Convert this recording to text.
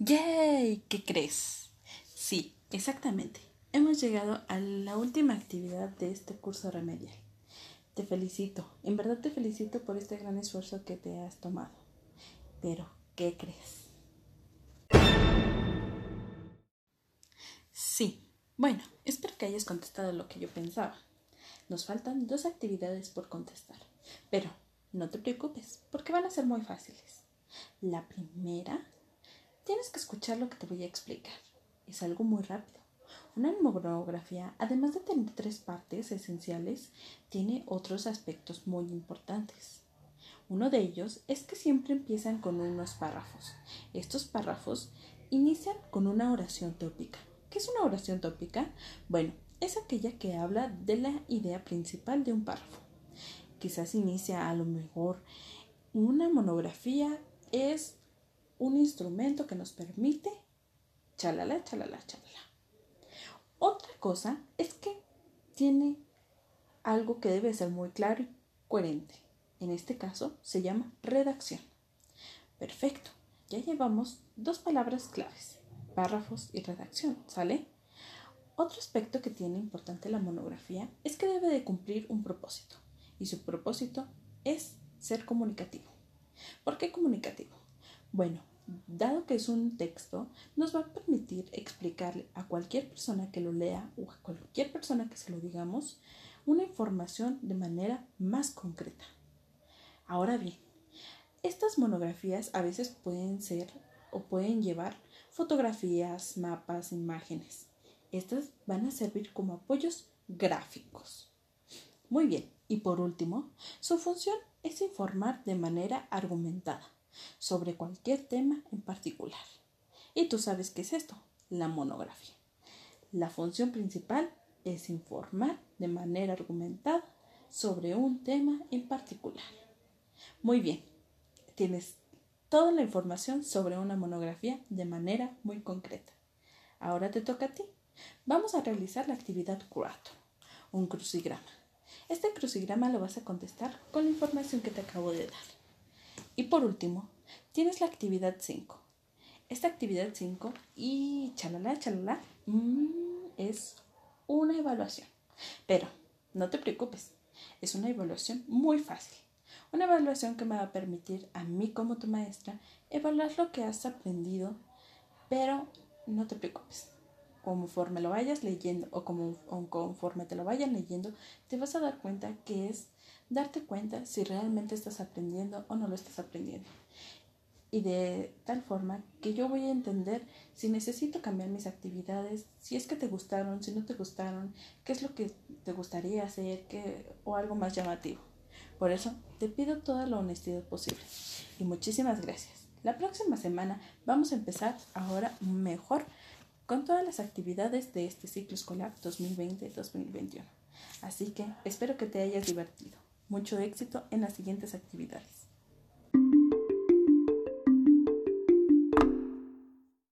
¡Yay! ¿Qué crees? Sí, exactamente. Hemos llegado a la última actividad de este curso remedial. Te felicito, en verdad te felicito por este gran esfuerzo que te has tomado. Pero, ¿qué crees? Sí, bueno, espero que hayas contestado lo que yo pensaba. Nos faltan dos actividades por contestar, pero no te preocupes, porque van a ser muy fáciles. La primera Tienes que escuchar lo que te voy a explicar. Es algo muy rápido. Una monografía, además de tener tres partes esenciales, tiene otros aspectos muy importantes. Uno de ellos es que siempre empiezan con unos párrafos. Estos párrafos inician con una oración tópica. ¿Qué es una oración tópica? Bueno, es aquella que habla de la idea principal de un párrafo. Quizás inicia a lo mejor una monografía es un instrumento que nos permite chalala, chalala, chalala. Otra cosa es que tiene algo que debe ser muy claro y coherente. En este caso se llama redacción. Perfecto, ya llevamos dos palabras claves, párrafos y redacción, ¿sale? Otro aspecto que tiene importante la monografía es que debe de cumplir un propósito y su propósito es ser comunicativo. ¿Por qué comunicativo? Bueno, dado que es un texto, nos va a permitir explicarle a cualquier persona que lo lea o a cualquier persona que se lo digamos una información de manera más concreta. Ahora bien, estas monografías a veces pueden ser o pueden llevar fotografías, mapas, imágenes. Estas van a servir como apoyos gráficos. Muy bien, y por último, su función es informar de manera argumentada sobre cualquier tema en particular. Y tú sabes qué es esto, la monografía. La función principal es informar de manera argumentada sobre un tema en particular. Muy bien, tienes toda la información sobre una monografía de manera muy concreta. Ahora te toca a ti. Vamos a realizar la actividad 4, un crucigrama. Este crucigrama lo vas a contestar con la información que te acabo de dar. Y por último, tienes la actividad 5. Esta actividad 5 y chalala, chalala, mm, es una evaluación. Pero no te preocupes, es una evaluación muy fácil. Una evaluación que me va a permitir a mí como tu maestra evaluar lo que has aprendido, pero no te preocupes. Conforme lo vayas leyendo o, como, o conforme te lo vayan leyendo, te vas a dar cuenta que es darte cuenta si realmente estás aprendiendo o no lo estás aprendiendo. Y de tal forma que yo voy a entender si necesito cambiar mis actividades, si es que te gustaron, si no te gustaron, qué es lo que te gustaría hacer qué, o algo más llamativo. Por eso te pido toda la honestidad posible. Y muchísimas gracias. La próxima semana vamos a empezar ahora mejor con todas las actividades de este ciclo escolar 2020-2021. Así que espero que te hayas divertido. Mucho éxito en las siguientes actividades.